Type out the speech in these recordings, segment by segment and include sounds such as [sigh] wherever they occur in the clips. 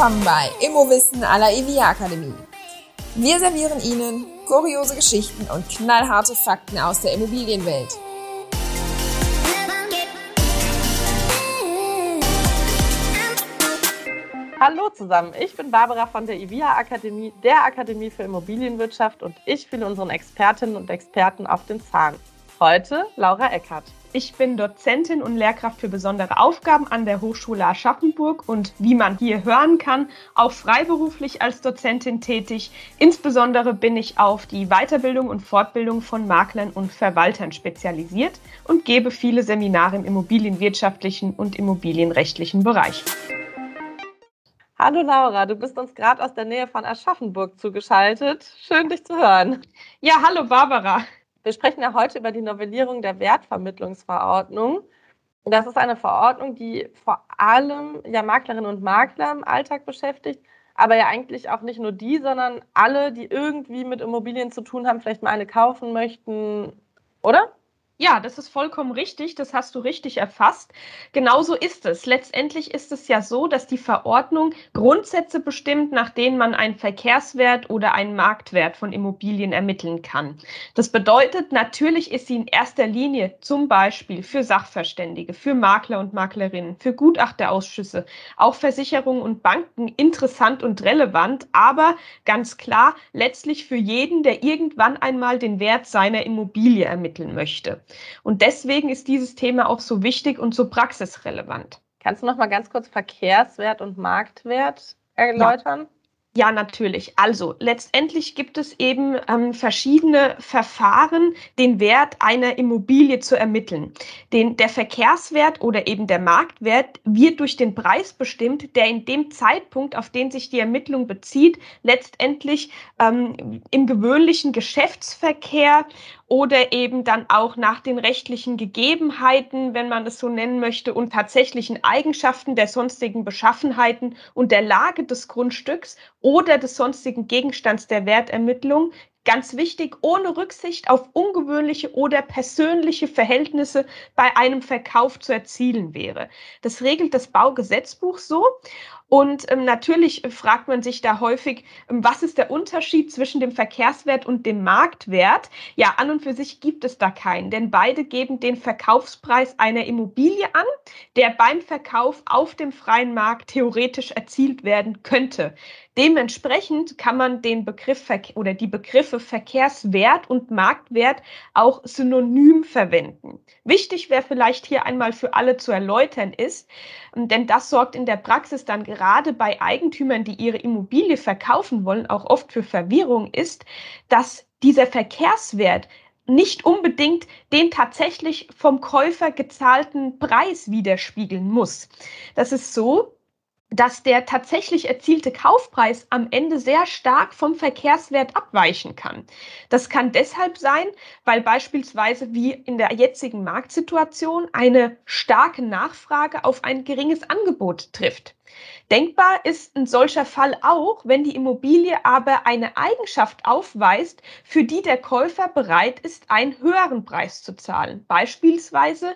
willkommen bei Immowissen à la EVIA Akademie. Wir servieren Ihnen kuriose Geschichten und knallharte Fakten aus der Immobilienwelt. Hallo zusammen, ich bin Barbara von der EVIA Akademie, der Akademie für Immobilienwirtschaft und ich fühle unseren Expertinnen und Experten auf den Zahn. Heute Laura Eckert. Ich bin Dozentin und Lehrkraft für besondere Aufgaben an der Hochschule Aschaffenburg und wie man hier hören kann, auch freiberuflich als Dozentin tätig. Insbesondere bin ich auf die Weiterbildung und Fortbildung von Maklern und Verwaltern spezialisiert und gebe viele Seminare im immobilienwirtschaftlichen und immobilienrechtlichen Bereich. Hallo Laura, du bist uns gerade aus der Nähe von Aschaffenburg zugeschaltet. Schön, dich zu hören. Ja, hallo Barbara. Wir sprechen ja heute über die Novellierung der Wertvermittlungsverordnung. Das ist eine Verordnung, die vor allem ja Maklerinnen und Makler im Alltag beschäftigt, aber ja eigentlich auch nicht nur die, sondern alle, die irgendwie mit Immobilien zu tun haben, vielleicht mal eine kaufen möchten, oder? Ja, das ist vollkommen richtig. Das hast du richtig erfasst. Genauso ist es. Letztendlich ist es ja so, dass die Verordnung Grundsätze bestimmt, nach denen man einen Verkehrswert oder einen Marktwert von Immobilien ermitteln kann. Das bedeutet, natürlich ist sie in erster Linie zum Beispiel für Sachverständige, für Makler und Maklerinnen, für Gutachterausschüsse, auch Versicherungen und Banken interessant und relevant, aber ganz klar letztlich für jeden, der irgendwann einmal den Wert seiner Immobilie ermitteln möchte. Und deswegen ist dieses Thema auch so wichtig und so praxisrelevant. Kannst du noch mal ganz kurz Verkehrswert und Marktwert erläutern? Ja. Ja, natürlich. Also letztendlich gibt es eben ähm, verschiedene Verfahren, den Wert einer Immobilie zu ermitteln. Den, der Verkehrswert oder eben der Marktwert wird durch den Preis bestimmt, der in dem Zeitpunkt, auf den sich die Ermittlung bezieht, letztendlich ähm, im gewöhnlichen Geschäftsverkehr oder eben dann auch nach den rechtlichen Gegebenheiten, wenn man es so nennen möchte, und tatsächlichen Eigenschaften der sonstigen Beschaffenheiten und der Lage des Grundstücks oder des sonstigen Gegenstands der Wertermittlung Ganz wichtig, ohne Rücksicht auf ungewöhnliche oder persönliche Verhältnisse bei einem Verkauf zu erzielen wäre. Das regelt das Baugesetzbuch so. Und ähm, natürlich fragt man sich da häufig, ähm, was ist der Unterschied zwischen dem Verkehrswert und dem Marktwert? Ja, an und für sich gibt es da keinen, denn beide geben den Verkaufspreis einer Immobilie an, der beim Verkauf auf dem freien Markt theoretisch erzielt werden könnte. Dementsprechend kann man den Begriff oder die Begriffe Verkehrswert und Marktwert auch synonym verwenden. Wichtig wäre vielleicht hier einmal für alle zu erläutern ist, denn das sorgt in der Praxis dann gerade bei Eigentümern, die ihre Immobilie verkaufen wollen, auch oft für Verwirrung ist, dass dieser Verkehrswert nicht unbedingt den tatsächlich vom Käufer gezahlten Preis widerspiegeln muss. Das ist so, dass der tatsächlich erzielte Kaufpreis am Ende sehr stark vom Verkehrswert abweichen kann. Das kann deshalb sein, weil beispielsweise wie in der jetzigen Marktsituation eine starke Nachfrage auf ein geringes Angebot trifft. Denkbar ist ein solcher Fall auch, wenn die Immobilie aber eine Eigenschaft aufweist, für die der Käufer bereit ist, einen höheren Preis zu zahlen. Beispielsweise,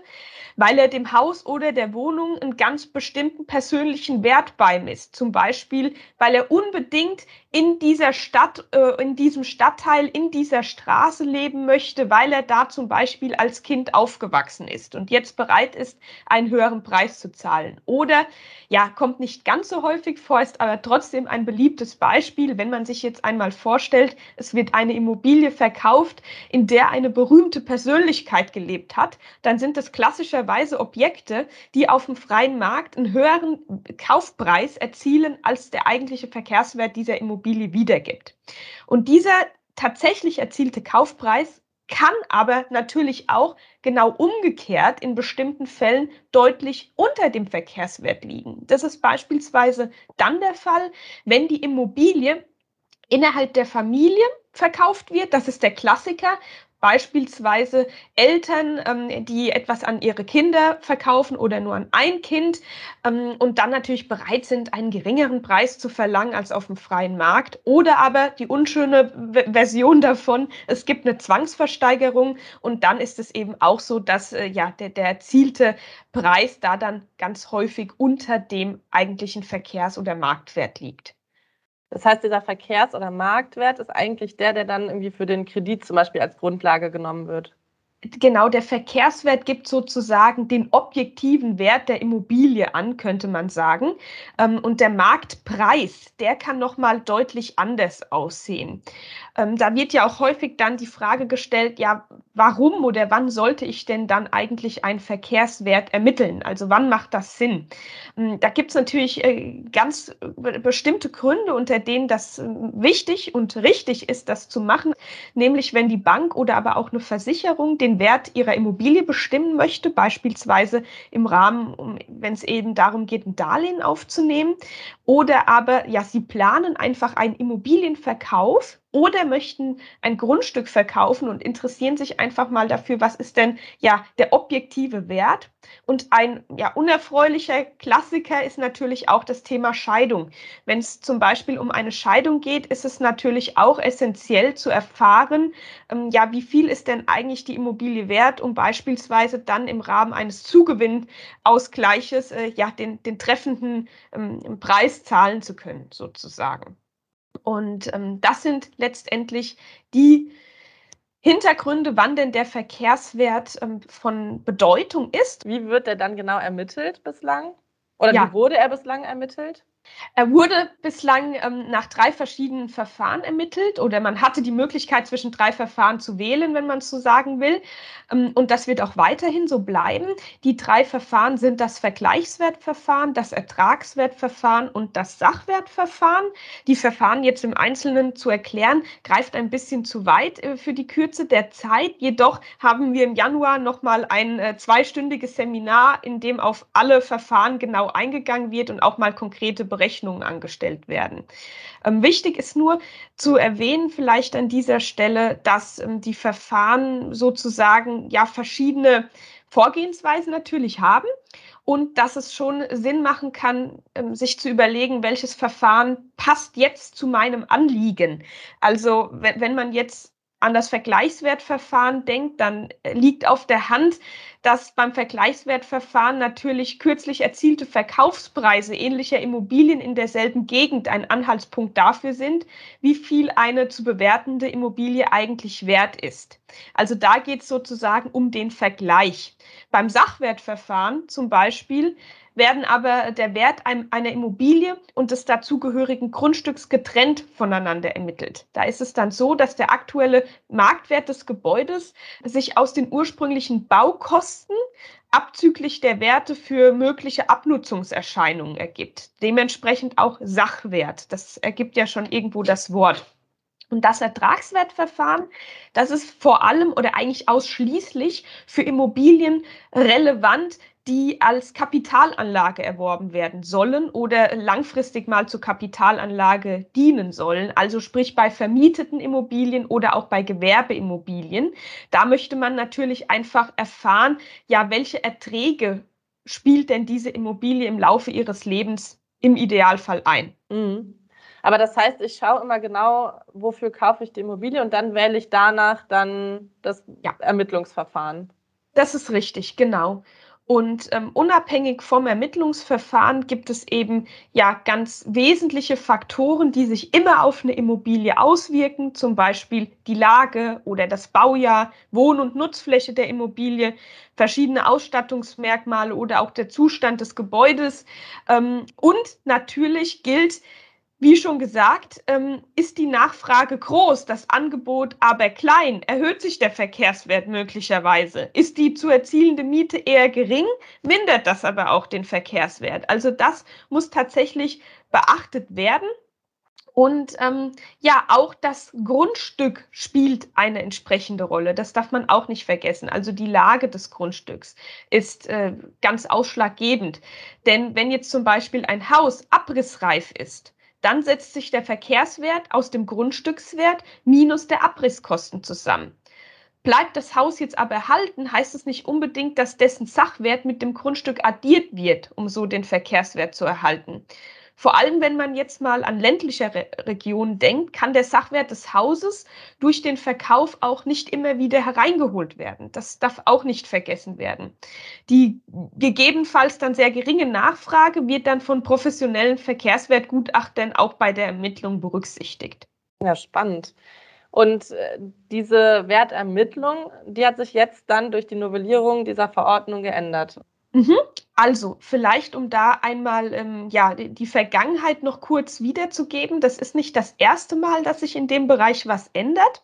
weil er dem Haus oder der Wohnung einen ganz bestimmten persönlichen Wert beimisst. Zum Beispiel, weil er unbedingt in dieser Stadt, äh, in diesem Stadtteil, in dieser Straße leben möchte, weil er da zum Beispiel als Kind aufgewachsen ist und jetzt bereit ist, einen höheren Preis zu zahlen. Oder, ja, kommt nicht ganz so häufig vor, ist aber trotzdem ein beliebtes Beispiel, wenn man sich jetzt einmal vorstellt, es wird eine Immobilie verkauft, in der eine berühmte Persönlichkeit gelebt hat, dann sind das klassischerweise Objekte, die auf dem freien Markt einen höheren Kaufpreis erzielen, als der eigentliche Verkehrswert dieser Immobilie wiedergibt. Und dieser tatsächlich erzielte Kaufpreis kann aber natürlich auch genau umgekehrt in bestimmten Fällen deutlich unter dem Verkehrswert liegen. Das ist beispielsweise dann der Fall, wenn die Immobilie innerhalb der Familie verkauft wird. Das ist der Klassiker beispielsweise Eltern, ähm, die etwas an ihre Kinder verkaufen oder nur an ein Kind ähm, und dann natürlich bereit sind, einen geringeren Preis zu verlangen als auf dem freien Markt. Oder aber die unschöne Version davon, es gibt eine Zwangsversteigerung und dann ist es eben auch so, dass äh, ja der, der erzielte Preis da dann ganz häufig unter dem eigentlichen Verkehrs- oder Marktwert liegt. Das heißt, dieser Verkehrs- oder Marktwert ist eigentlich der, der dann irgendwie für den Kredit zum Beispiel als Grundlage genommen wird genau, der Verkehrswert gibt sozusagen den objektiven Wert der Immobilie an, könnte man sagen. Ähm, und der Marktpreis, der kann nochmal deutlich anders aussehen. Ähm, da wird ja auch häufig dann die Frage gestellt, ja, warum oder wann sollte ich denn dann eigentlich einen Verkehrswert ermitteln? Also wann macht das Sinn? Ähm, da gibt es natürlich äh, ganz bestimmte Gründe, unter denen das äh, wichtig und richtig ist, das zu machen, nämlich wenn die Bank oder aber auch eine Versicherung den Wert ihrer Immobilie bestimmen möchte, beispielsweise im Rahmen, wenn es eben darum geht, ein Darlehen aufzunehmen, oder aber ja, sie planen einfach einen Immobilienverkauf oder möchten ein Grundstück verkaufen und interessieren sich einfach mal dafür, was ist denn ja der objektive Wert. Und ein ja unerfreulicher Klassiker ist natürlich auch das Thema Scheidung. Wenn es zum Beispiel um eine Scheidung geht, ist es natürlich auch essentiell zu erfahren, ähm, ja, wie viel ist denn eigentlich die Immobilie wert, um beispielsweise dann im Rahmen eines Zugewinnausgleiches äh, ja den, den treffenden ähm, Preis zahlen zu können, sozusagen. Und ähm, das sind letztendlich die Hintergründe, wann denn der Verkehrswert ähm, von Bedeutung ist. Wie wird der dann genau ermittelt bislang? Oder Ja. wie wurde er bislang ermittelt? Er wurde bislang ähm, nach drei verschiedenen Verfahren ermittelt oder man hatte die Möglichkeit, zwischen drei Verfahren zu wählen, wenn man es so sagen will. Ähm, und das wird auch weiterhin so bleiben. Die drei Verfahren sind das Vergleichswertverfahren, das Ertragswertverfahren und das Sachwertverfahren. Die Verfahren jetzt im Einzelnen zu erklären, greift ein bisschen zu weit äh, für die Kürze der Zeit. Jedoch haben wir im Januar nochmal ein äh, zweistündiges Seminar, in dem auf alle Verfahren genau eingegangen wird und auch mal konkrete Berechnungen angestellt werden. Ähm, wichtig ist nur zu erwähnen, vielleicht an dieser Stelle, dass ähm, die Verfahren sozusagen ja verschiedene Vorgehensweisen natürlich haben und dass es schon Sinn machen kann, ähm, sich zu überlegen, welches Verfahren passt jetzt zu meinem Anliegen. Also wenn, wenn man jetzt an das Vergleichswertverfahren denkt, dann äh, liegt auf der Hand, dass beim Vergleichswertverfahren natürlich kürzlich erzielte Verkaufspreise ähnlicher Immobilien in derselben Gegend ein Anhaltspunkt dafür sind, wie viel eine zu bewertende Immobilie eigentlich wert ist. Also da geht es sozusagen um den Vergleich. Beim Sachwertverfahren zum Beispiel werden aber der Wert einer Immobilie und des dazugehörigen Grundstücks getrennt voneinander ermittelt. Da ist es dann so, dass der aktuelle Marktwert des Gebäudes sich aus den ursprünglichen Baukosten abzüglich der Werte für mögliche Abnutzungserscheinungen ergibt. Dementsprechend auch Sachwert. Das ergibt ja schon irgendwo das Wort. Und das Ertragswertverfahren, das ist vor allem oder eigentlich ausschließlich für Immobilien relevant, die als Kapitalanlage erworben werden sollen oder langfristig mal zur Kapitalanlage dienen sollen. Also sprich bei vermieteten Immobilien oder auch bei Gewerbeimmobilien. Da möchte man natürlich einfach erfahren, ja, welche Erträge spielt denn diese Immobilie im Laufe ihres Lebens im Idealfall ein. Mhm. Aber das heißt, ich schaue immer genau, wofür kaufe ich die Immobilie und dann wähle ich danach dann das Ja. Ermittlungsverfahren. Das ist richtig, genau. Und ähm, unabhängig vom Ermittlungsverfahren gibt es eben ja ganz wesentliche Faktoren, die sich immer auf eine Immobilie auswirken, zum Beispiel die Lage oder das Baujahr, Wohn- und Nutzfläche der Immobilie, verschiedene Ausstattungsmerkmale oder auch der Zustand des Gebäudes. Ähm, und natürlich gilt, wie schon gesagt, ähm, ist die Nachfrage groß, das Angebot aber klein, erhöht sich der Verkehrswert möglicherweise. Ist die zu erzielende Miete eher gering, mindert das aber auch den Verkehrswert. Also das muss tatsächlich beachtet werden. Und ähm, ja, auch das Grundstück spielt eine entsprechende Rolle. Das darf man auch nicht vergessen. Also die Lage des Grundstücks ist äh, ganz ausschlaggebend. Denn wenn jetzt zum Beispiel ein Haus abrissreif ist, dann setzt sich der Verkehrswert aus dem Grundstückswert minus der Abrisskosten zusammen. Bleibt das Haus jetzt aber erhalten, heißt es nicht unbedingt, dass dessen Sachwert mit dem Grundstück addiert wird, um so den Verkehrswert zu erhalten. Vor allem, wenn man jetzt mal an ländliche Re Regionen denkt, kann der Sachwert des Hauses durch den Verkauf auch nicht immer wieder hereingeholt werden. Das darf auch nicht vergessen werden. Die gegebenenfalls dann sehr geringe Nachfrage wird dann von professionellen Verkehrswertgutachtern auch bei der Ermittlung berücksichtigt. Ja, spannend. Und äh, diese Wertermittlung, die hat sich jetzt dann durch die Novellierung dieser Verordnung geändert. Mhm. Also, vielleicht um da einmal ähm, ja, die, Vergangenheit noch kurz wiederzugeben. Das ist nicht das erste Mal, dass sich in dem Bereich was ändert.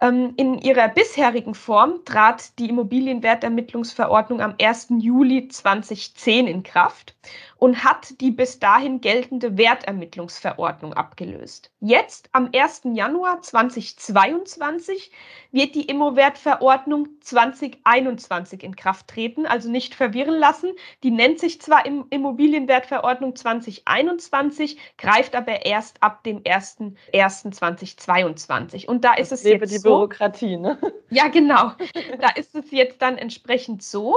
Ähm, in ihrer bisherigen Form trat die Immobilienwertermittlungsverordnung am 1. Juli 2010 in Kraft und hat die bis dahin geltende Wertermittlungsverordnung abgelöst. Jetzt, am 1. Januar 2022, wird die Immowertverordnung 2021 in Kraft treten, also nicht verwirren lassen. Die nennt sich zwar Immobilienwertverordnung 2021, greift aber erst ab dem 1.1.2022. Und da ist das es lebe jetzt die Bürokratie, ne? [laughs] Ja, genau. Da ist es jetzt dann entsprechend so,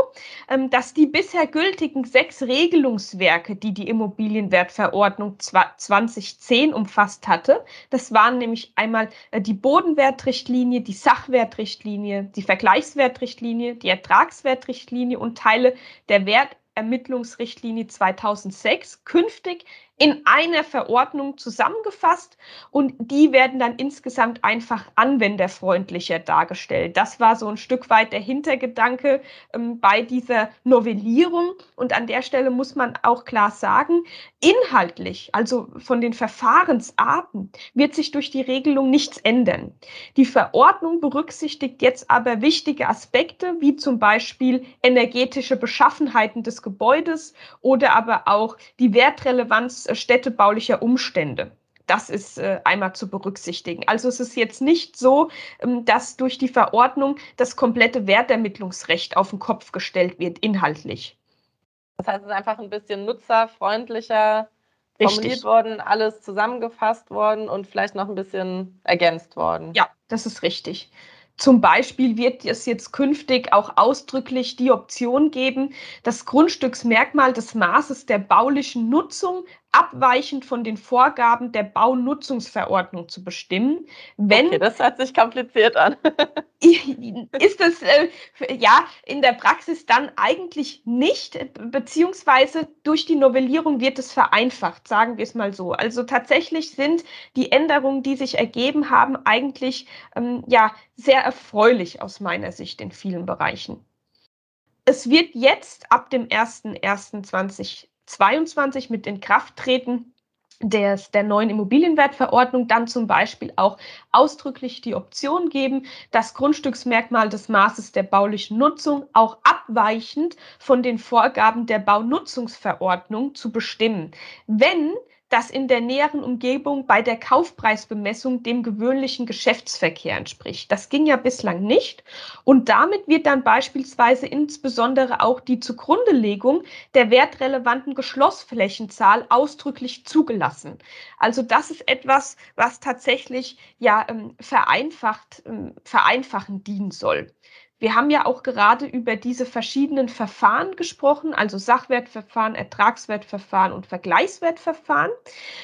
ähm, dass die bisher gültigen sechs Regelungswerte Regelwerke, die die Immobilienwertverordnung 2010 umfasst hatte. Das waren nämlich einmal äh, die Bodenwertrichtlinie, die Sachwertrichtlinie, die Vergleichswertrichtlinie, die Ertragswertrichtlinie und Teile der Wertermittlungsrichtlinie 2006 künftig in einer Verordnung zusammengefasst und die werden dann insgesamt einfach anwenderfreundlicher dargestellt. Das war so ein Stück weit der Hintergedanke ähm, bei dieser Novellierung und an der Stelle muss man auch klar sagen, inhaltlich, also von den Verfahrensarten, wird sich durch die Regelung nichts ändern. Die Verordnung berücksichtigt jetzt aber wichtige Aspekte, wie zum Beispiel energetische Beschaffenheiten des Gebäudes oder aber auch die Wertrelevanz äh, städtebaulicher Umstände. Das ist äh, einmal zu berücksichtigen. Also es ist jetzt nicht so, ähm, dass durch die Verordnung das komplette Wertermittlungsrecht auf den Kopf gestellt wird, inhaltlich. Das heißt, es ist einfach ein bisschen nutzerfreundlicher formuliert Richtig. worden, alles zusammengefasst worden und vielleicht noch ein bisschen ergänzt worden. Ja, das ist richtig. Zum Beispiel wird es jetzt künftig auch ausdrücklich die Option geben, das Grundstücksmerkmal des Maßes der baulichen Nutzung abweichend von den Vorgaben der Baunutzungsverordnung zu bestimmen. Wenn, okay, das hört sich kompliziert an. [laughs] [laughs] ist es äh, ja in der Praxis dann eigentlich nicht, beziehungsweise durch die Novellierung wird es vereinfacht, sagen wir es mal so. Also tatsächlich sind die Änderungen, die sich ergeben haben, eigentlich ähm, ja sehr erfreulich aus meiner Sicht in vielen Bereichen. Es wird jetzt ab dem 01.01.2020 22 mit Inkrafttreten des, der neuen Immobilienwertverordnung dann zum Beispiel auch ausdrücklich die Option geben, das Grundstücksmerkmal des Maßes der baulichen Nutzung auch abweichend von den Vorgaben der Baunutzungsverordnung zu bestimmen, wenn das in der näheren Umgebung bei der Kaufpreisbemessung dem gewöhnlichen Geschäftsverkehr entspricht. Das ging ja bislang nicht. Und damit wird dann beispielsweise insbesondere auch die Zugrundelegung der wertrelevanten Geschlossflächenzahl ausdrücklich zugelassen. Also das ist etwas, was tatsächlich ja ähm, vereinfacht, ähm, vereinfachen dienen soll. Wir haben ja auch gerade über diese verschiedenen Verfahren gesprochen, also Sachwertverfahren, Ertragswertverfahren und Vergleichswertverfahren.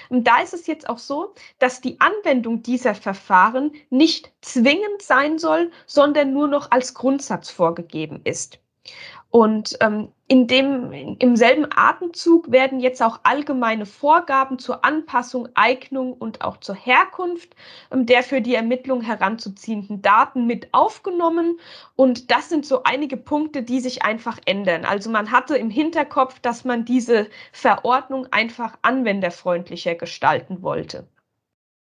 Und da ist es jetzt auch so, dass die Anwendung dieser Verfahren nicht zwingend sein soll, sondern nur noch als Grundsatz vorgegeben ist. Und ähm, in dem, im selben Atemzug werden jetzt auch allgemeine Vorgaben zur Anpassung, Eignung und auch zur Herkunft ähm, der für die Ermittlung heranzuziehenden Daten mit aufgenommen. Und das sind so einige Punkte, die sich einfach ändern. Also man hatte im Hinterkopf, dass man diese Verordnung einfach anwenderfreundlicher gestalten wollte.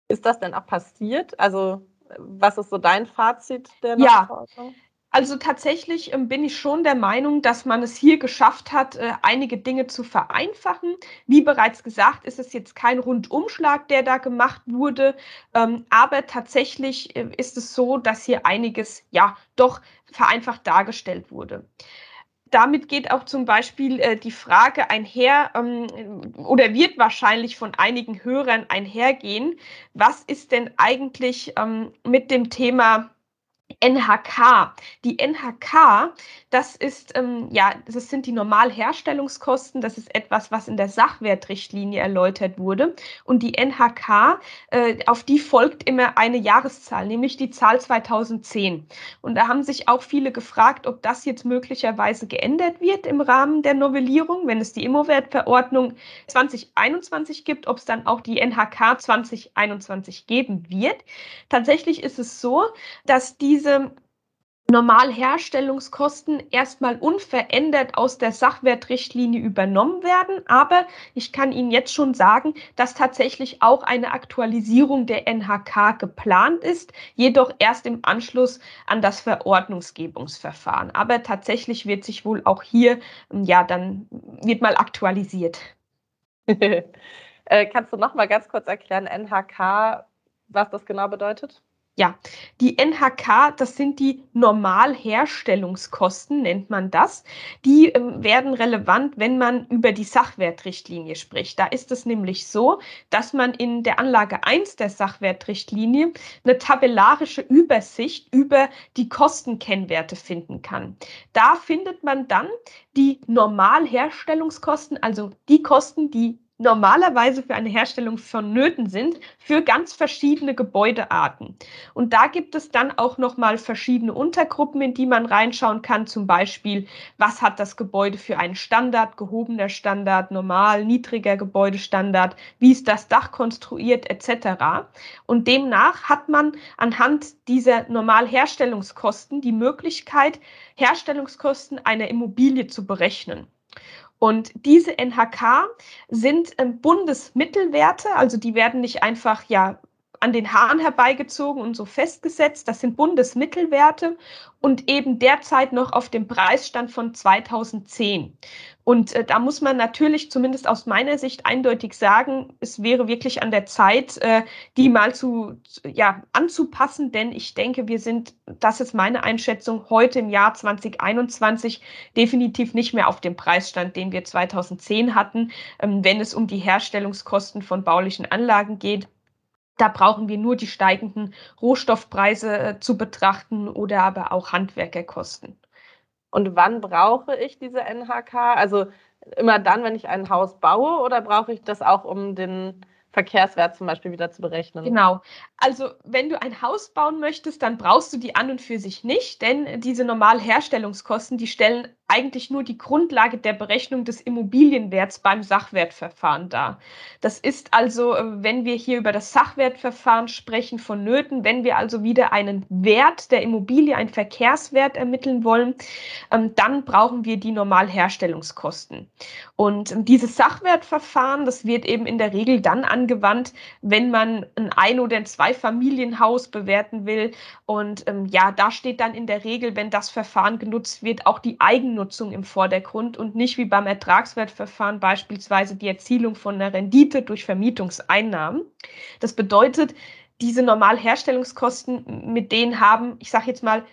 Ist das denn auch passiert? Also was ist so dein Fazit der ja, Verordnung? Also tatsächlich ähm, bin ich schon der Meinung, dass man es hier geschafft hat, äh, einige Dinge zu vereinfachen. Wie bereits gesagt, ist es jetzt kein Rundumschlag, der da gemacht wurde, ähm, aber tatsächlich äh, ist es so, dass hier einiges ja doch vereinfacht dargestellt wurde damit geht auch zum Beispiel äh, die Frage einher ähm, oder wird wahrscheinlich von einigen Hörern einhergehen, was ist denn eigentlich ähm, mit dem Thema NHK. Die NHK, das ist ähm, ja, das sind die Normalherstellungskosten. Das ist etwas, was in der Sachwertrichtlinie erläutert wurde. Und die NHK, äh, auf die folgt immer eine Jahreszahl, nämlich die Zahl 2010. Und da haben sich auch viele gefragt, ob das jetzt möglicherweise geändert wird im Rahmen der Novellierung, wenn es die Immowertverordnung 2021 gibt, ob es dann auch die NHK 2021 geben wird. Tatsächlich ist es so, dass diese Normalherstellungskosten erstmal unverändert aus der Sachwertrichtlinie übernommen werden. Aber ich kann Ihnen jetzt schon sagen, dass tatsächlich auch eine Aktualisierung der NHK geplant ist, jedoch erst im Anschluss an das Verordnungsgebungsverfahren. Aber tatsächlich wird sich wohl auch hier, ja, dann wird mal aktualisiert. [laughs] äh, kannst du noch mal ganz kurz erklären, NHK, was das genau bedeutet? Ja, die NHK, das sind die Normalherstellungskosten, nennt man das. Die ähm, werden relevant, wenn man über die Sachwertrichtlinie spricht. Da ist es nämlich so, dass man in der Anlage 1 der Sachwertrichtlinie eine tabellarische Übersicht über die Kostenkennwerte finden kann. Da findet man dann die Normalherstellungskosten, also die Kosten, die normalerweise für eine Herstellung vonnöten sind für ganz verschiedene Gebäudearten. Und da gibt es dann auch noch mal verschiedene Untergruppen, in die man reinschauen kann. Zum Beispiel, was hat das Gebäude für einen Standard, gehobener Standard, normal, niedriger Gebäudestandard, wie ist das Dach konstruiert etc. Und demnach hat man anhand dieser Normalherstellungskosten die Möglichkeit, Herstellungskosten einer Immobilie zu berechnen. Und diese NHK sind ähm, Bundesmittelwerte, also die werden nicht einfach ja an den Haaren herbeigezogen und so festgesetzt. Das sind Bundesmittelwerte und eben derzeit noch auf dem Preisstand von 2010. Und äh, da muss man natürlich, zumindest aus meiner Sicht, eindeutig sagen, es wäre wirklich an der Zeit, äh, die mal zu, ja, anzupassen, denn ich denke, wir sind, das ist meine Einschätzung, heute im Jahr 2021 definitiv nicht mehr auf dem Preisstand, den wir 2010 hatten, ähm, wenn es um die Herstellungskosten von baulichen Anlagen geht. Da brauchen wir nur die steigenden Rohstoffpreise äh, zu betrachten oder aber auch Handwerkerkosten. Und wann brauche ich diese NHK? Also immer dann, wenn ich ein Haus baue oder brauche ich das auch, um den Verkehrswert zum Beispiel wieder zu berechnen. Genau. Also wenn du ein Haus bauen möchtest, dann brauchst du die an und für sich nicht, denn diese Normalherstellungskosten, die stellen eigentlich nur die Grundlage der Berechnung des Immobilienwerts beim Sachwertverfahren dar. Das ist also, äh, wenn wir hier über das Sachwertverfahren sprechen, vonnöten, wenn wir also wieder einen Wert der Immobilie, einen Verkehrswert ermitteln wollen, ähm, dann brauchen wir die Normalherstellungskosten. Und ähm, dieses Sachwertverfahren, das wird eben in der Regel dann angewandt, wenn man ein Ein- oder ein Zweifamilienhaus bewerten will. Und ähm, ja, da steht dann in der Regel, wenn das Verfahren genutzt wird, auch die Eigennutzung Eigennutzung im Vordergrund und nicht wie beim Ertragswertverfahren beispielsweise die Erzielung von einer Rendite durch Vermietungseinnahmen. Das bedeutet, diese Normalherstellungskosten, mit denen haben, ich sage jetzt mal,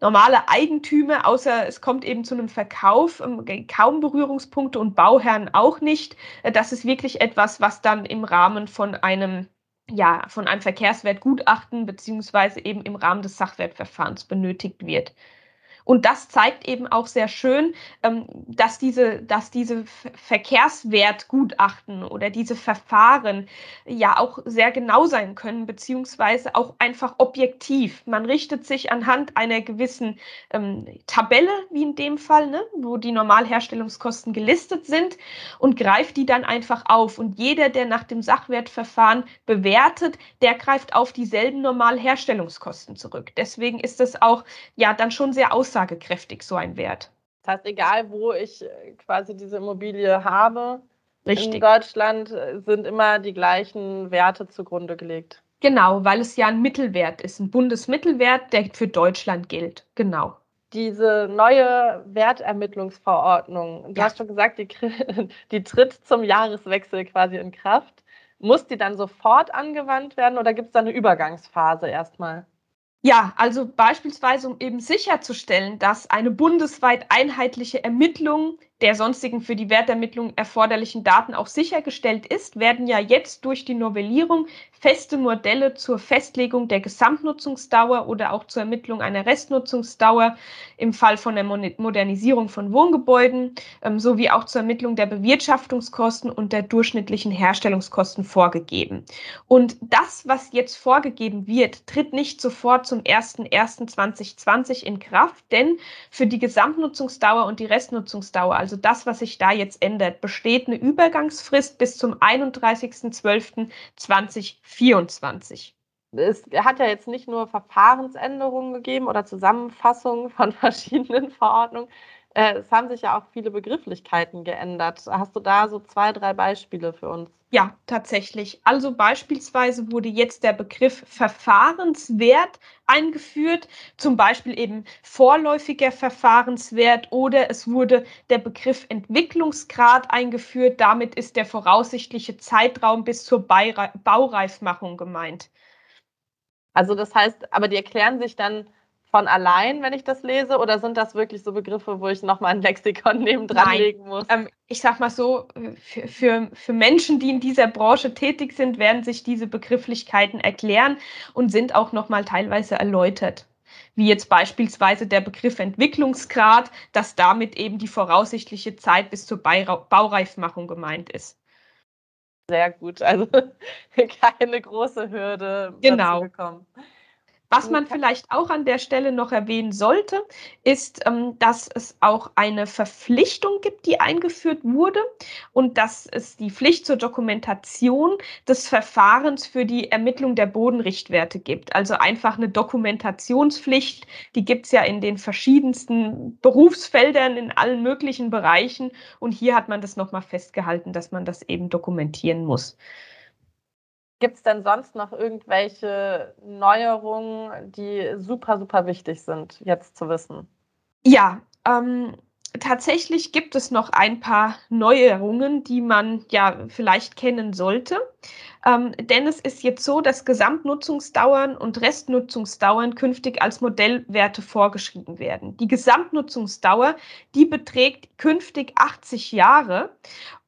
normale Eigentümer, außer es kommt eben zu einem Verkauf, ähm, kaum Berührungspunkte und Bauherren auch nicht. Äh, das ist wirklich etwas, was dann im Rahmen von einem ja, von einem Verkehrswertgutachten beziehungsweise eben im Rahmen des Sachwertverfahrens benötigt wird. Und das zeigt eben auch sehr schön, ähm, dass diese, dass diese Verkehrswertgutachten oder diese Verfahren ja auch sehr genau sein können, beziehungsweise auch einfach objektiv. Man richtet sich anhand einer gewissen ähm, Tabelle, wie in dem Fall, ne, wo die Normalherstellungskosten gelistet sind und greift die dann einfach auf. Und jeder, der nach dem Sachwertverfahren bewertet, der greift auf dieselben Normalherstellungskosten zurück. Deswegen ist es auch ja dann schon sehr aus aussagekräftig, so ein Wert. Das heißt, egal wo ich äh, quasi diese Immobilie habe, Richtig. in Deutschland äh, sind immer die gleichen Werte zugrunde gelegt. Genau, weil es ja ein Mittelwert ist, ein Bundesmittelwert, der für Deutschland gilt. Genau. Diese neue Wertermittlungsverordnung, du ja. hast schon gesagt, die, [laughs] die tritt zum Jahreswechsel quasi in Kraft. Muss die dann sofort angewandt werden oder gibt es da eine Übergangsphase erstmal? Ja, also beispielsweise, um eben sicherzustellen, dass eine bundesweit einheitliche Ermittlung der sonstigen für die Wertermittlung erforderlichen Daten auch sichergestellt ist, werden ja jetzt durch die Novellierung feste Modelle zur Festlegung der Gesamtnutzungsdauer oder auch zur Ermittlung einer Restnutzungsdauer im Fall von der Modernisierung von Wohngebäuden ähm, sowie auch zur Ermittlung der Bewirtschaftungskosten und der durchschnittlichen Herstellungskosten vorgegeben. Und das, was jetzt vorgegeben wird, tritt nicht sofort zum 01.01.2020 in Kraft, denn für die Gesamtnutzungsdauer und die Restnutzungsdauer, also das, was sich da jetzt ändert, besteht eine Übergangsfrist bis zum 31.12.2020. 24. Es hat ja jetzt nicht nur Verfahrensänderungen gegeben oder Zusammenfassungen von [laughs] verschiedenen Verordnungen. Äh, es haben sich ja auch viele Begrifflichkeiten geändert. Hast du da so zwei, drei Beispiele für uns? Ja, tatsächlich. Also beispielsweise wurde jetzt der Begriff Verfahrenswert eingeführt, zum Beispiel eben vorläufiger Verfahrenswert oder es wurde der Begriff Entwicklungsgrad eingeführt. Damit ist der voraussichtliche Zeitraum bis zur Baureifmachung gemeint. Also das heißt, aber die erklären sich dann von allein, wenn ich das lese? Oder sind das wirklich so Begriffe, wo ich nochmal ein Lexikon [laughs] neben dran legen muss? Ähm, ich sag mal so, für, für, für Menschen, die in dieser Branche tätig sind, werden sich diese Begrifflichkeiten erklären und sind auch nochmal teilweise erläutert wie jetzt beispielsweise der Begriff Entwicklungsgrad, dass damit eben die voraussichtliche Zeit bis zur Baureifmachung gemeint ist. Sehr gut, also [laughs] keine große Hürde. Genau. Bekommen. Was man vielleicht auch an der Stelle noch erwähnen sollte, ist, ähm, dass es auch eine Verpflichtung gibt, die eingeführt wurde und dass es die Pflicht zur Dokumentation des Verfahrens für die Ermittlung der Bodenrichtwerte gibt. Also einfach eine Dokumentationspflicht, die gibt es ja in den verschiedensten Berufsfeldern, in allen möglichen Bereichen. Und hier hat man das nochmal festgehalten, dass man das eben dokumentieren muss. Gibt es denn sonst noch irgendwelche Neuerungen, die super, super wichtig sind, jetzt zu wissen? Ja, ähm, tatsächlich gibt es noch ein paar Neuerungen, die man ja vielleicht kennen sollte. Ähm, denn es ist jetzt so, dass Gesamtnutzungsdauern und Restnutzungsdauern künftig als Modellwerte vorgeschrieben werden. Die Gesamtnutzungsdauer, die beträgt künftig 80 Jahre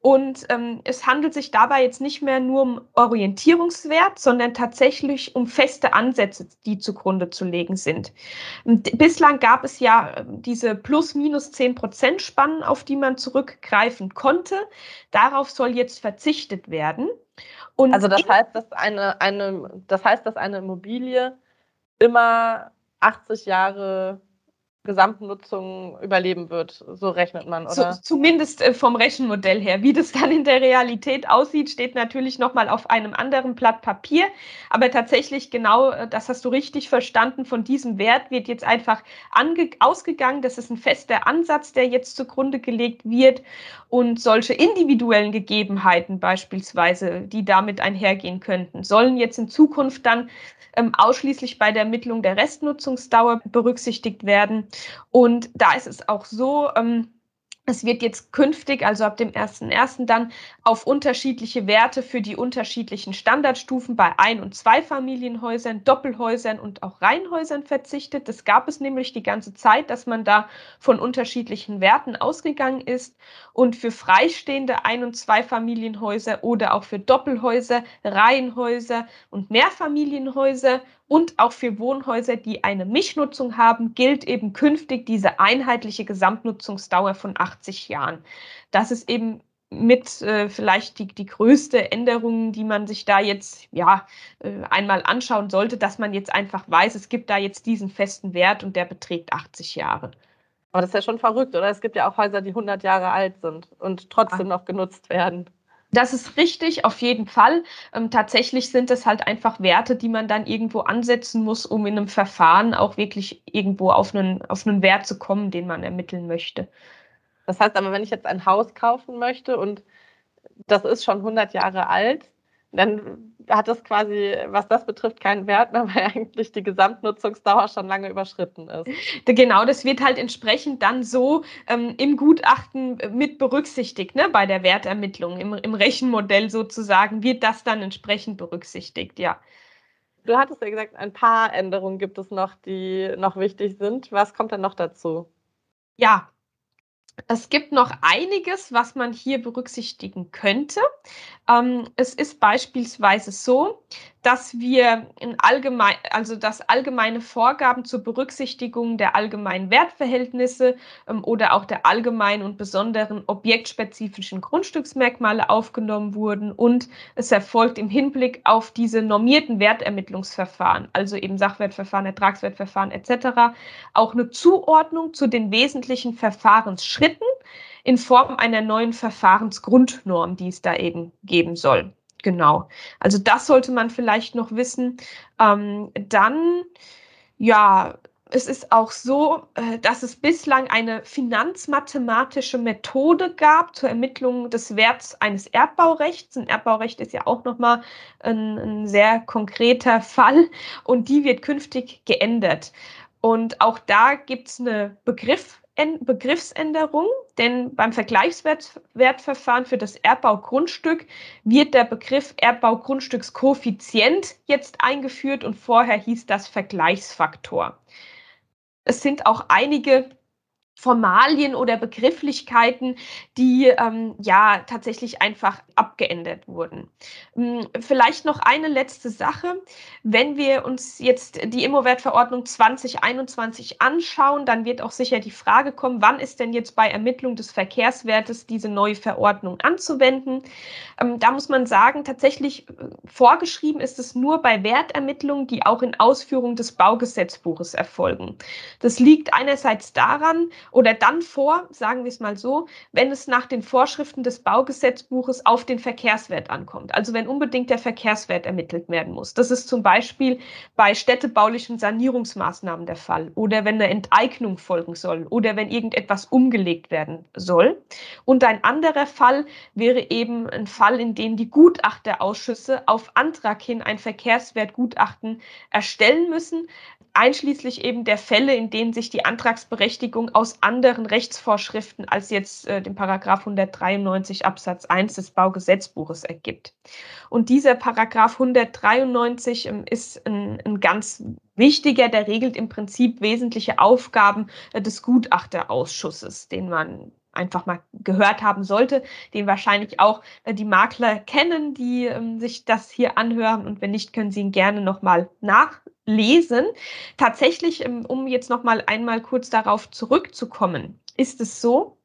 und ähm, es handelt sich dabei jetzt nicht mehr nur um Orientierungswert, sondern tatsächlich um feste Ansätze, die zugrunde zu legen sind. Und bislang gab es ja ähm, diese plus minus 10 Prozent Spannen, auf die man zurückgreifen konnte. Darauf soll jetzt verzichtet werden. Und also das heißt, dass eine, eine, das heißt, dass eine Immobilie immer 80 Jahre Gesamtnutzung überleben wird. So rechnet man, oder? Zu, zumindest äh, vom Rechenmodell her. Wie das dann in der Realität aussieht, steht natürlich nochmal auf einem anderen Blatt Papier. Aber tatsächlich genau, äh, das hast du richtig verstanden, von diesem Wert wird jetzt einfach ausgegangen. Das ist ein fester Ansatz, der jetzt zugrunde gelegt wird. Und solche individuellen Gegebenheiten beispielsweise, die damit einhergehen könnten, sollen jetzt in Zukunft dann ähm, ausschließlich bei der Ermittlung der Restnutzungsdauer berücksichtigt werden. Und da ist es auch so, ähm, es wird jetzt künftig, also ab dem 1.1. dann auf unterschiedliche Werte für die unterschiedlichen Standardstufen bei Ein- und Zweifamilienhäusern, Doppelhäusern und auch Reihenhäusern verzichtet. Das gab es nämlich die ganze Zeit, dass man da von unterschiedlichen Werten ausgegangen ist. Und für freistehende Ein- und Zweifamilienhäuser oder auch für Doppelhäuser, Reihenhäuser und Mehrfamilienhäuser und auch für Wohnhäuser, die eine Mischnutzung haben, gilt eben künftig diese einheitliche Gesamtnutzungsdauer von 80 Jahren. Das ist eben mit äh, vielleicht die, die größte Änderung, die man sich da jetzt ja äh, einmal anschauen sollte, dass man jetzt einfach weiß, es gibt da jetzt diesen festen Wert und der beträgt 80 Jahre. Aber das ist ja schon verrückt, oder? Es gibt ja auch Häuser, die 100 Jahre alt sind und trotzdem noch genutzt werden. Das ist richtig, auf jeden Fall. Ähm, tatsächlich sind es halt einfach Werte, die man dann irgendwo ansetzen muss, um in einem Verfahren auch wirklich irgendwo auf einen, auf einen Wert zu kommen, den man ermitteln möchte. Das heißt aber, wenn ich jetzt ein Haus kaufen möchte und das ist schon 100 Jahre alt, dann hat das quasi, was das betrifft, keinen Wert mehr, [laughs] weil eigentlich die Gesamtnutzungsdauer schon lange überschritten ist. Genau, das wird halt entsprechend dann so ähm, im Gutachten mit berücksichtigt, ne, bei der Wertermittlung, im, im Rechenmodell sozusagen, wird das dann entsprechend berücksichtigt, ja. Du hattest ja gesagt, ein paar Änderungen gibt es noch, die noch wichtig sind. Was kommt denn noch dazu? Ja, Es gibt noch einiges, was man hier berücksichtigen könnte. Ähm, es ist beispielsweise so, dass wir in allgemein, also dass allgemeine Vorgaben zur Berücksichtigung der allgemeinen Wertverhältnisse ähm, oder auch der allgemeinen und besonderen objektspezifischen Grundstücksmerkmale aufgenommen wurden und es erfolgt im Hinblick auf diese normierten Wertermittlungsverfahren, also eben Sachwertverfahren, Ertragswertverfahren etc., auch eine Zuordnung zu den wesentlichen Verfahrensschritten in Form einer neuen Verfahrensgrundnorm, die es da eben geben soll. Genau. Also das sollte man vielleicht noch wissen. Ähm, dann, ja, es ist auch so, äh, dass es bislang eine finanzmathematische Methode gab zur Ermittlung des Werts eines Erbbaurechts. Ein Erbbaurecht ist ja auch nochmal ein, ein sehr konkreter Fall und die wird künftig geändert. Und auch da gibt es eine Begriff, Begriffsänderung, denn beim Vergleichswertverfahren für das Erdbaugrundstück wird der Begriff Erdbaugrundstückskoeffizient jetzt eingeführt und vorher hieß das Vergleichsfaktor. Es sind auch einige Formalien oder Begrifflichkeiten, die ähm, ja tatsächlich einfach abgeändert wurden. Hm, vielleicht noch eine letzte Sache. Wenn wir uns jetzt die Immowertverordnung 2021 anschauen, dann wird auch sicher die Frage kommen, wann ist denn jetzt bei Ermittlung des Verkehrswertes diese neue Verordnung anzuwenden? Ähm, da muss man sagen, tatsächlich äh, vorgeschrieben ist es nur bei Wertermittlungen, die auch in Ausführung des Baugesetzbuches erfolgen. Das liegt einerseits daran, oder dann vor, sagen wir es mal so, wenn es nach den Vorschriften des Baugesetzbuches auf den Verkehrswert ankommt. Also wenn unbedingt der Verkehrswert ermittelt werden muss. Das ist zum Beispiel bei städtebaulichen Sanierungsmaßnahmen der Fall oder wenn eine Enteignung folgen soll oder wenn irgendetwas umgelegt werden soll. Und ein anderer Fall wäre eben ein Fall, in dem die Gutachterausschüsse auf Antrag hin ein Verkehrswertgutachten erstellen müssen einschließlich eben der Fälle, in denen sich die Antragsberechtigung aus anderen Rechtsvorschriften als jetzt äh, dem Paragraph 193 Absatz 1 des Baugesetzbuches ergibt. Und dieser Paragraph 193 ähm, ist ein, ein, ganz wichtiger, der regelt im Prinzip wesentliche Aufgaben äh, des Gutachterausschusses, den man einfach mal gehört haben sollte, den wahrscheinlich auch äh, die Makler kennen, die ähm, sich das hier anhören. Und wenn nicht, können Sie ihn gerne nochmal nachlesen. Tatsächlich, ähm, um jetzt nochmal einmal kurz darauf zurückzukommen, ist es so,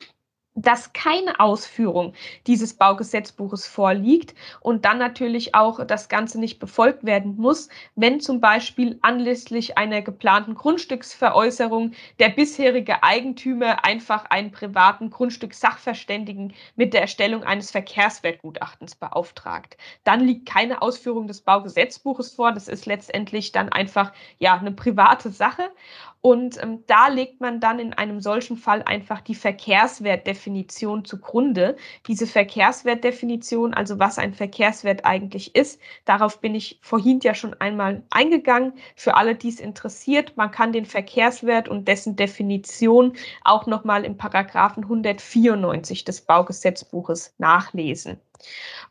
dass keine Ausführung dieses Baugesetzbuches vorliegt und dann natürlich auch das Ganze nicht befolgt werden muss, wenn zum Beispiel anlässlich einer geplanten Grundstücksveräußerung der bisherige Eigentümer einfach einen privaten Grundstückssachverständigen mit der Erstellung eines Verkehrswertgutachtens beauftragt. Dann liegt keine Ausführung des Baugesetzbuches vor. Das ist letztendlich dann einfach ja eine private Sache. Und ähm, da legt man dann in einem solchen Fall einfach die Verkehrswertdefinition zugrunde. Diese Verkehrswertdefinition, also was ein Verkehrswert eigentlich ist, darauf bin ich vorhin ja schon einmal eingegangen. Für alle, die es interessiert, man kann den Verkehrswert und dessen Definition auch nochmal im Paragraphen 194 des Baugesetzbuches nachlesen.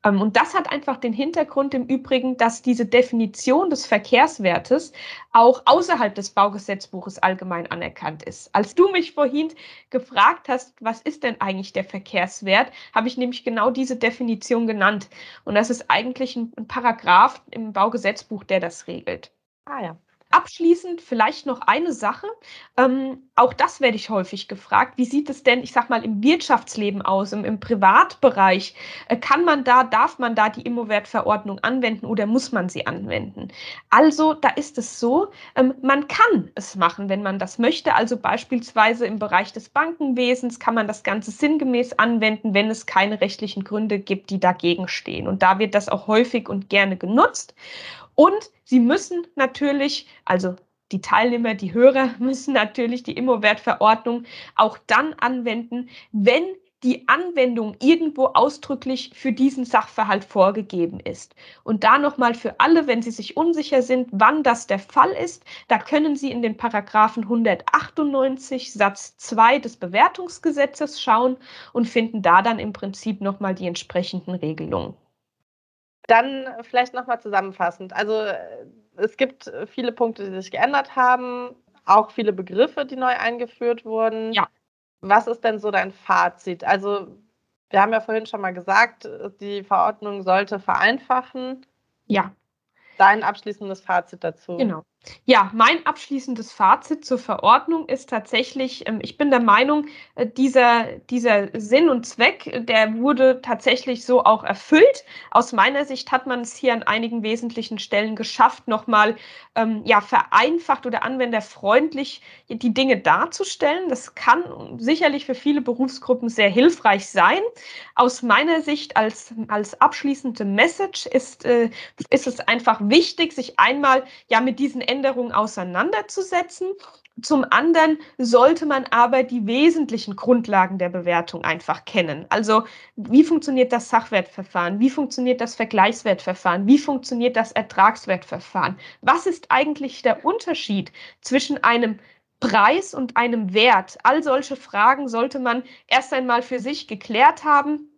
Ähm, und das hat einfach den Hintergrund im Übrigen, dass diese Definition des Verkehrswertes auch außerhalb des Baugesetzbuches allgemein anerkannt ist. Als du mich vorhin gefragt hast, was ist denn eigentlich der Verkehrswert, habe ich nämlich genau diese Definition genannt. Und das ist eigentlich ein, Paragraph im Baugesetzbuch, der das regelt. Ah ja. Abschließend vielleicht noch eine Sache. Ähm, auch das werde ich häufig gefragt. Wie sieht es denn, ich sag mal, im Wirtschaftsleben aus, im, im Privatbereich? Äh, kann man da, darf man da die Immowertverordnung anwenden oder muss man sie anwenden? Also, da ist es so, ähm, man kann es machen, wenn man das möchte. Also beispielsweise im Bereich des Bankenwesens kann man das Ganze sinngemäß anwenden, wenn es keine rechtlichen Gründe gibt, die dagegen stehen. Und da wird das auch häufig und gerne genutzt. Und sie müssen natürlich, also die Teilnehmer, die Hörer [laughs] müssen natürlich die Immowertverordnung auch dann anwenden, wenn die Anwendung irgendwo ausdrücklich für diesen Sachverhalt vorgegeben ist. Und da nochmal für alle, wenn Sie sich unsicher sind, wann das der Fall ist, da können Sie in den Paragraphen 198 Satz 2 des Bewertungsgesetzes schauen und finden da dann im Prinzip nochmal die entsprechenden Regelungen. Dann vielleicht nochmal zusammenfassend. Also äh, es gibt viele Punkte, die sich geändert haben, auch viele Begriffe, die neu eingeführt wurden. Ja. Was ist denn so dein Fazit? Also, wir haben ja vorhin schon mal gesagt, die Verordnung sollte vereinfachen. Ja. Dein abschließendes Fazit dazu. Genau. Ja, mein abschließendes Fazit zur Verordnung ist tatsächlich, ähm, ich bin der Meinung, äh, dieser, dieser Sinn und Zweck, der wurde tatsächlich so auch erfüllt. Aus meiner Sicht hat man es hier an einigen wesentlichen Stellen geschafft, nochmal ähm, ja, vereinfacht oder anwenderfreundlich die Dinge darzustellen. Das kann sicherlich für viele Berufsgruppen sehr hilfreich sein. Aus meiner Sicht als, als abschließende Message ist, äh, ist es einfach wichtig, sich einmal ja mit diesen Änderungen auseinanderzusetzen. Zum anderen sollte man aber die wesentlichen Grundlagen der Bewertung einfach kennen. Also wie funktioniert das Sachwertverfahren? Wie funktioniert das Vergleichswertverfahren? Wie funktioniert das Ertragswertverfahren? Was ist eigentlich der Unterschied zwischen einem Preis und einem Wert? All solche Fragen sollte man erst einmal für sich geklärt haben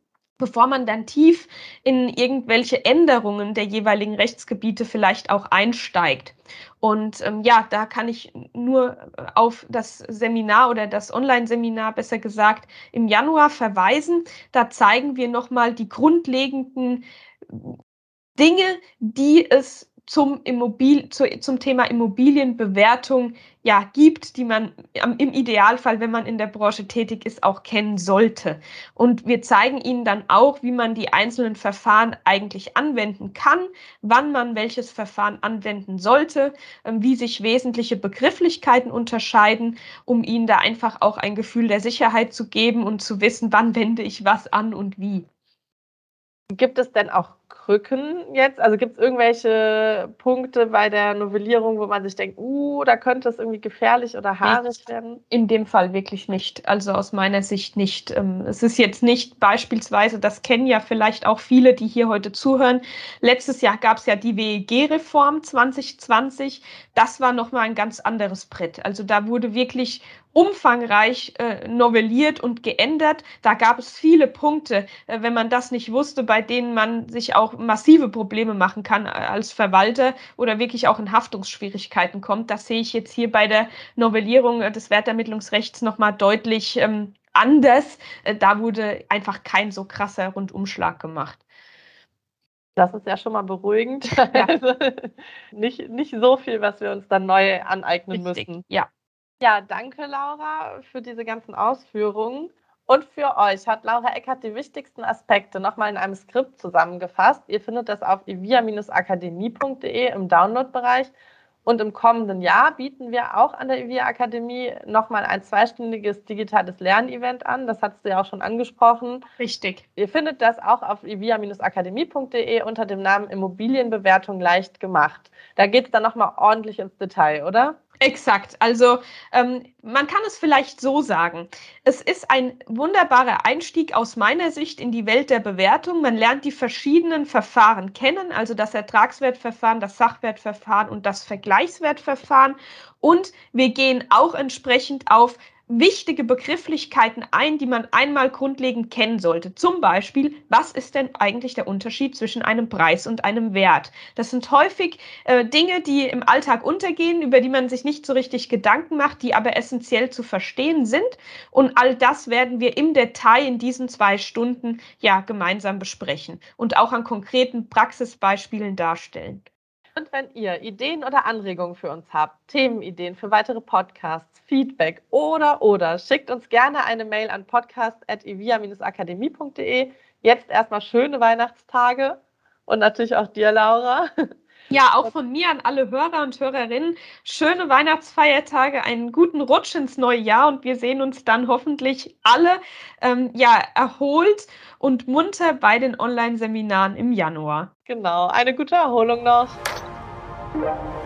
bevor man dann tief in irgendwelche Änderungen der jeweiligen Rechtsgebiete vielleicht auch einsteigt. Und ähm, ja, da kann ich nur auf das Seminar oder das Online-Seminar besser gesagt im Januar verweisen. Da zeigen wir nochmal die grundlegenden Dinge, die es zum, Immobil zu, zum Thema Immobilienbewertung ja, gibt, die man im Idealfall, wenn man in der Branche tätig ist, auch kennen sollte. Und wir zeigen Ihnen dann auch, wie man die einzelnen Verfahren eigentlich anwenden kann, wann man welches Verfahren anwenden sollte, ähm, wie sich wesentliche Begrifflichkeiten unterscheiden, um Ihnen da einfach auch ein Gefühl der Sicherheit zu geben und zu wissen, wann wende ich was an und wie. Gibt es denn auch Krücken jetzt? Also gibt es irgendwelche Punkte bei der Novellierung, wo man sich denkt, uh, da könnte es irgendwie gefährlich oder haarig werden? In dem Fall wirklich nicht. Also aus meiner Sicht nicht. Ähm, es ist jetzt nicht beispielsweise, das kennen ja vielleicht auch viele, die hier heute zuhören. Letztes Jahr gab es ja die WEG-Reform 2020. Das war nochmal ein ganz anderes Brett. Also da wurde wirklich umfangreich äh, novelliert und geändert. Da gab es viele Punkte, äh, wenn man das nicht wusste, bei denen man sich auch massive Probleme machen kann als Verwalter oder wirklich auch in Haftungsschwierigkeiten kommt. Das sehe ich jetzt hier bei der Novellierung äh, des Wertermittlungsrechts nochmal deutlich ähm, anders. Äh, da wurde einfach kein so krasser Rundumschlag gemacht. Das ist ja schon mal beruhigend. Ja. [laughs] Also nicht, nicht so viel, was wir uns dann neu aneignen Richtig. müssen. Ja. Ja, danke Laura für diese ganzen Ausführungen. Und für euch hat Laura Eckert die wichtigsten Aspekte nochmal in einem Skript zusammengefasst. Ihr findet das auf ivia-akademie.de im Download-Bereich. Und im kommenden Jahr bieten wir auch an der IVIA Akademie nochmal ein zweistündiges digitales Lernevent an. Das hast du ja auch schon angesprochen. Richtig. Ihr findet das auch auf ivia-akademie.de unter dem Namen Immobilienbewertung leicht gemacht. Da geht es dann nochmal ordentlich ins Detail, oder? Exakt. Also ähm, man kann es vielleicht so sagen. Es ist ein wunderbarer Einstieg aus meiner Sicht in die Welt der Bewertung. Man lernt die verschiedenen Verfahren kennen, also das Ertragswertverfahren, das Sachwertverfahren und das Vergleichswertverfahren. Und wir gehen auch entsprechend auf wichtige Begrifflichkeiten ein, die man einmal grundlegend kennen sollte. Zum Beispiel, was ist denn eigentlich der Unterschied zwischen einem Preis und einem Wert? Das sind häufig äh, Dinge, die im Alltag untergehen, über die man sich nicht so richtig Gedanken macht, die aber essentiell zu verstehen sind. Und all das werden wir im Detail in diesen zwei Stunden ja gemeinsam besprechen und auch an konkreten Praxisbeispielen darstellen. Und wenn ihr Ideen oder Anregungen für uns habt, Themenideen für weitere Podcasts, Feedback oder oder schickt uns gerne eine Mail an podcast.evia-akademie.de. Jetzt erstmal schöne Weihnachtstage und natürlich auch dir, Laura. [laughs] Ja, auch von mir an alle Hörer und Hörerinnen. Schöne Weihnachtsfeiertage, einen guten Rutsch ins neue Jahr und wir sehen uns dann hoffentlich alle ähm, ja, erholt und munter bei den Online-Seminaren im Januar. Genau, eine gute Erholung noch. Yeah.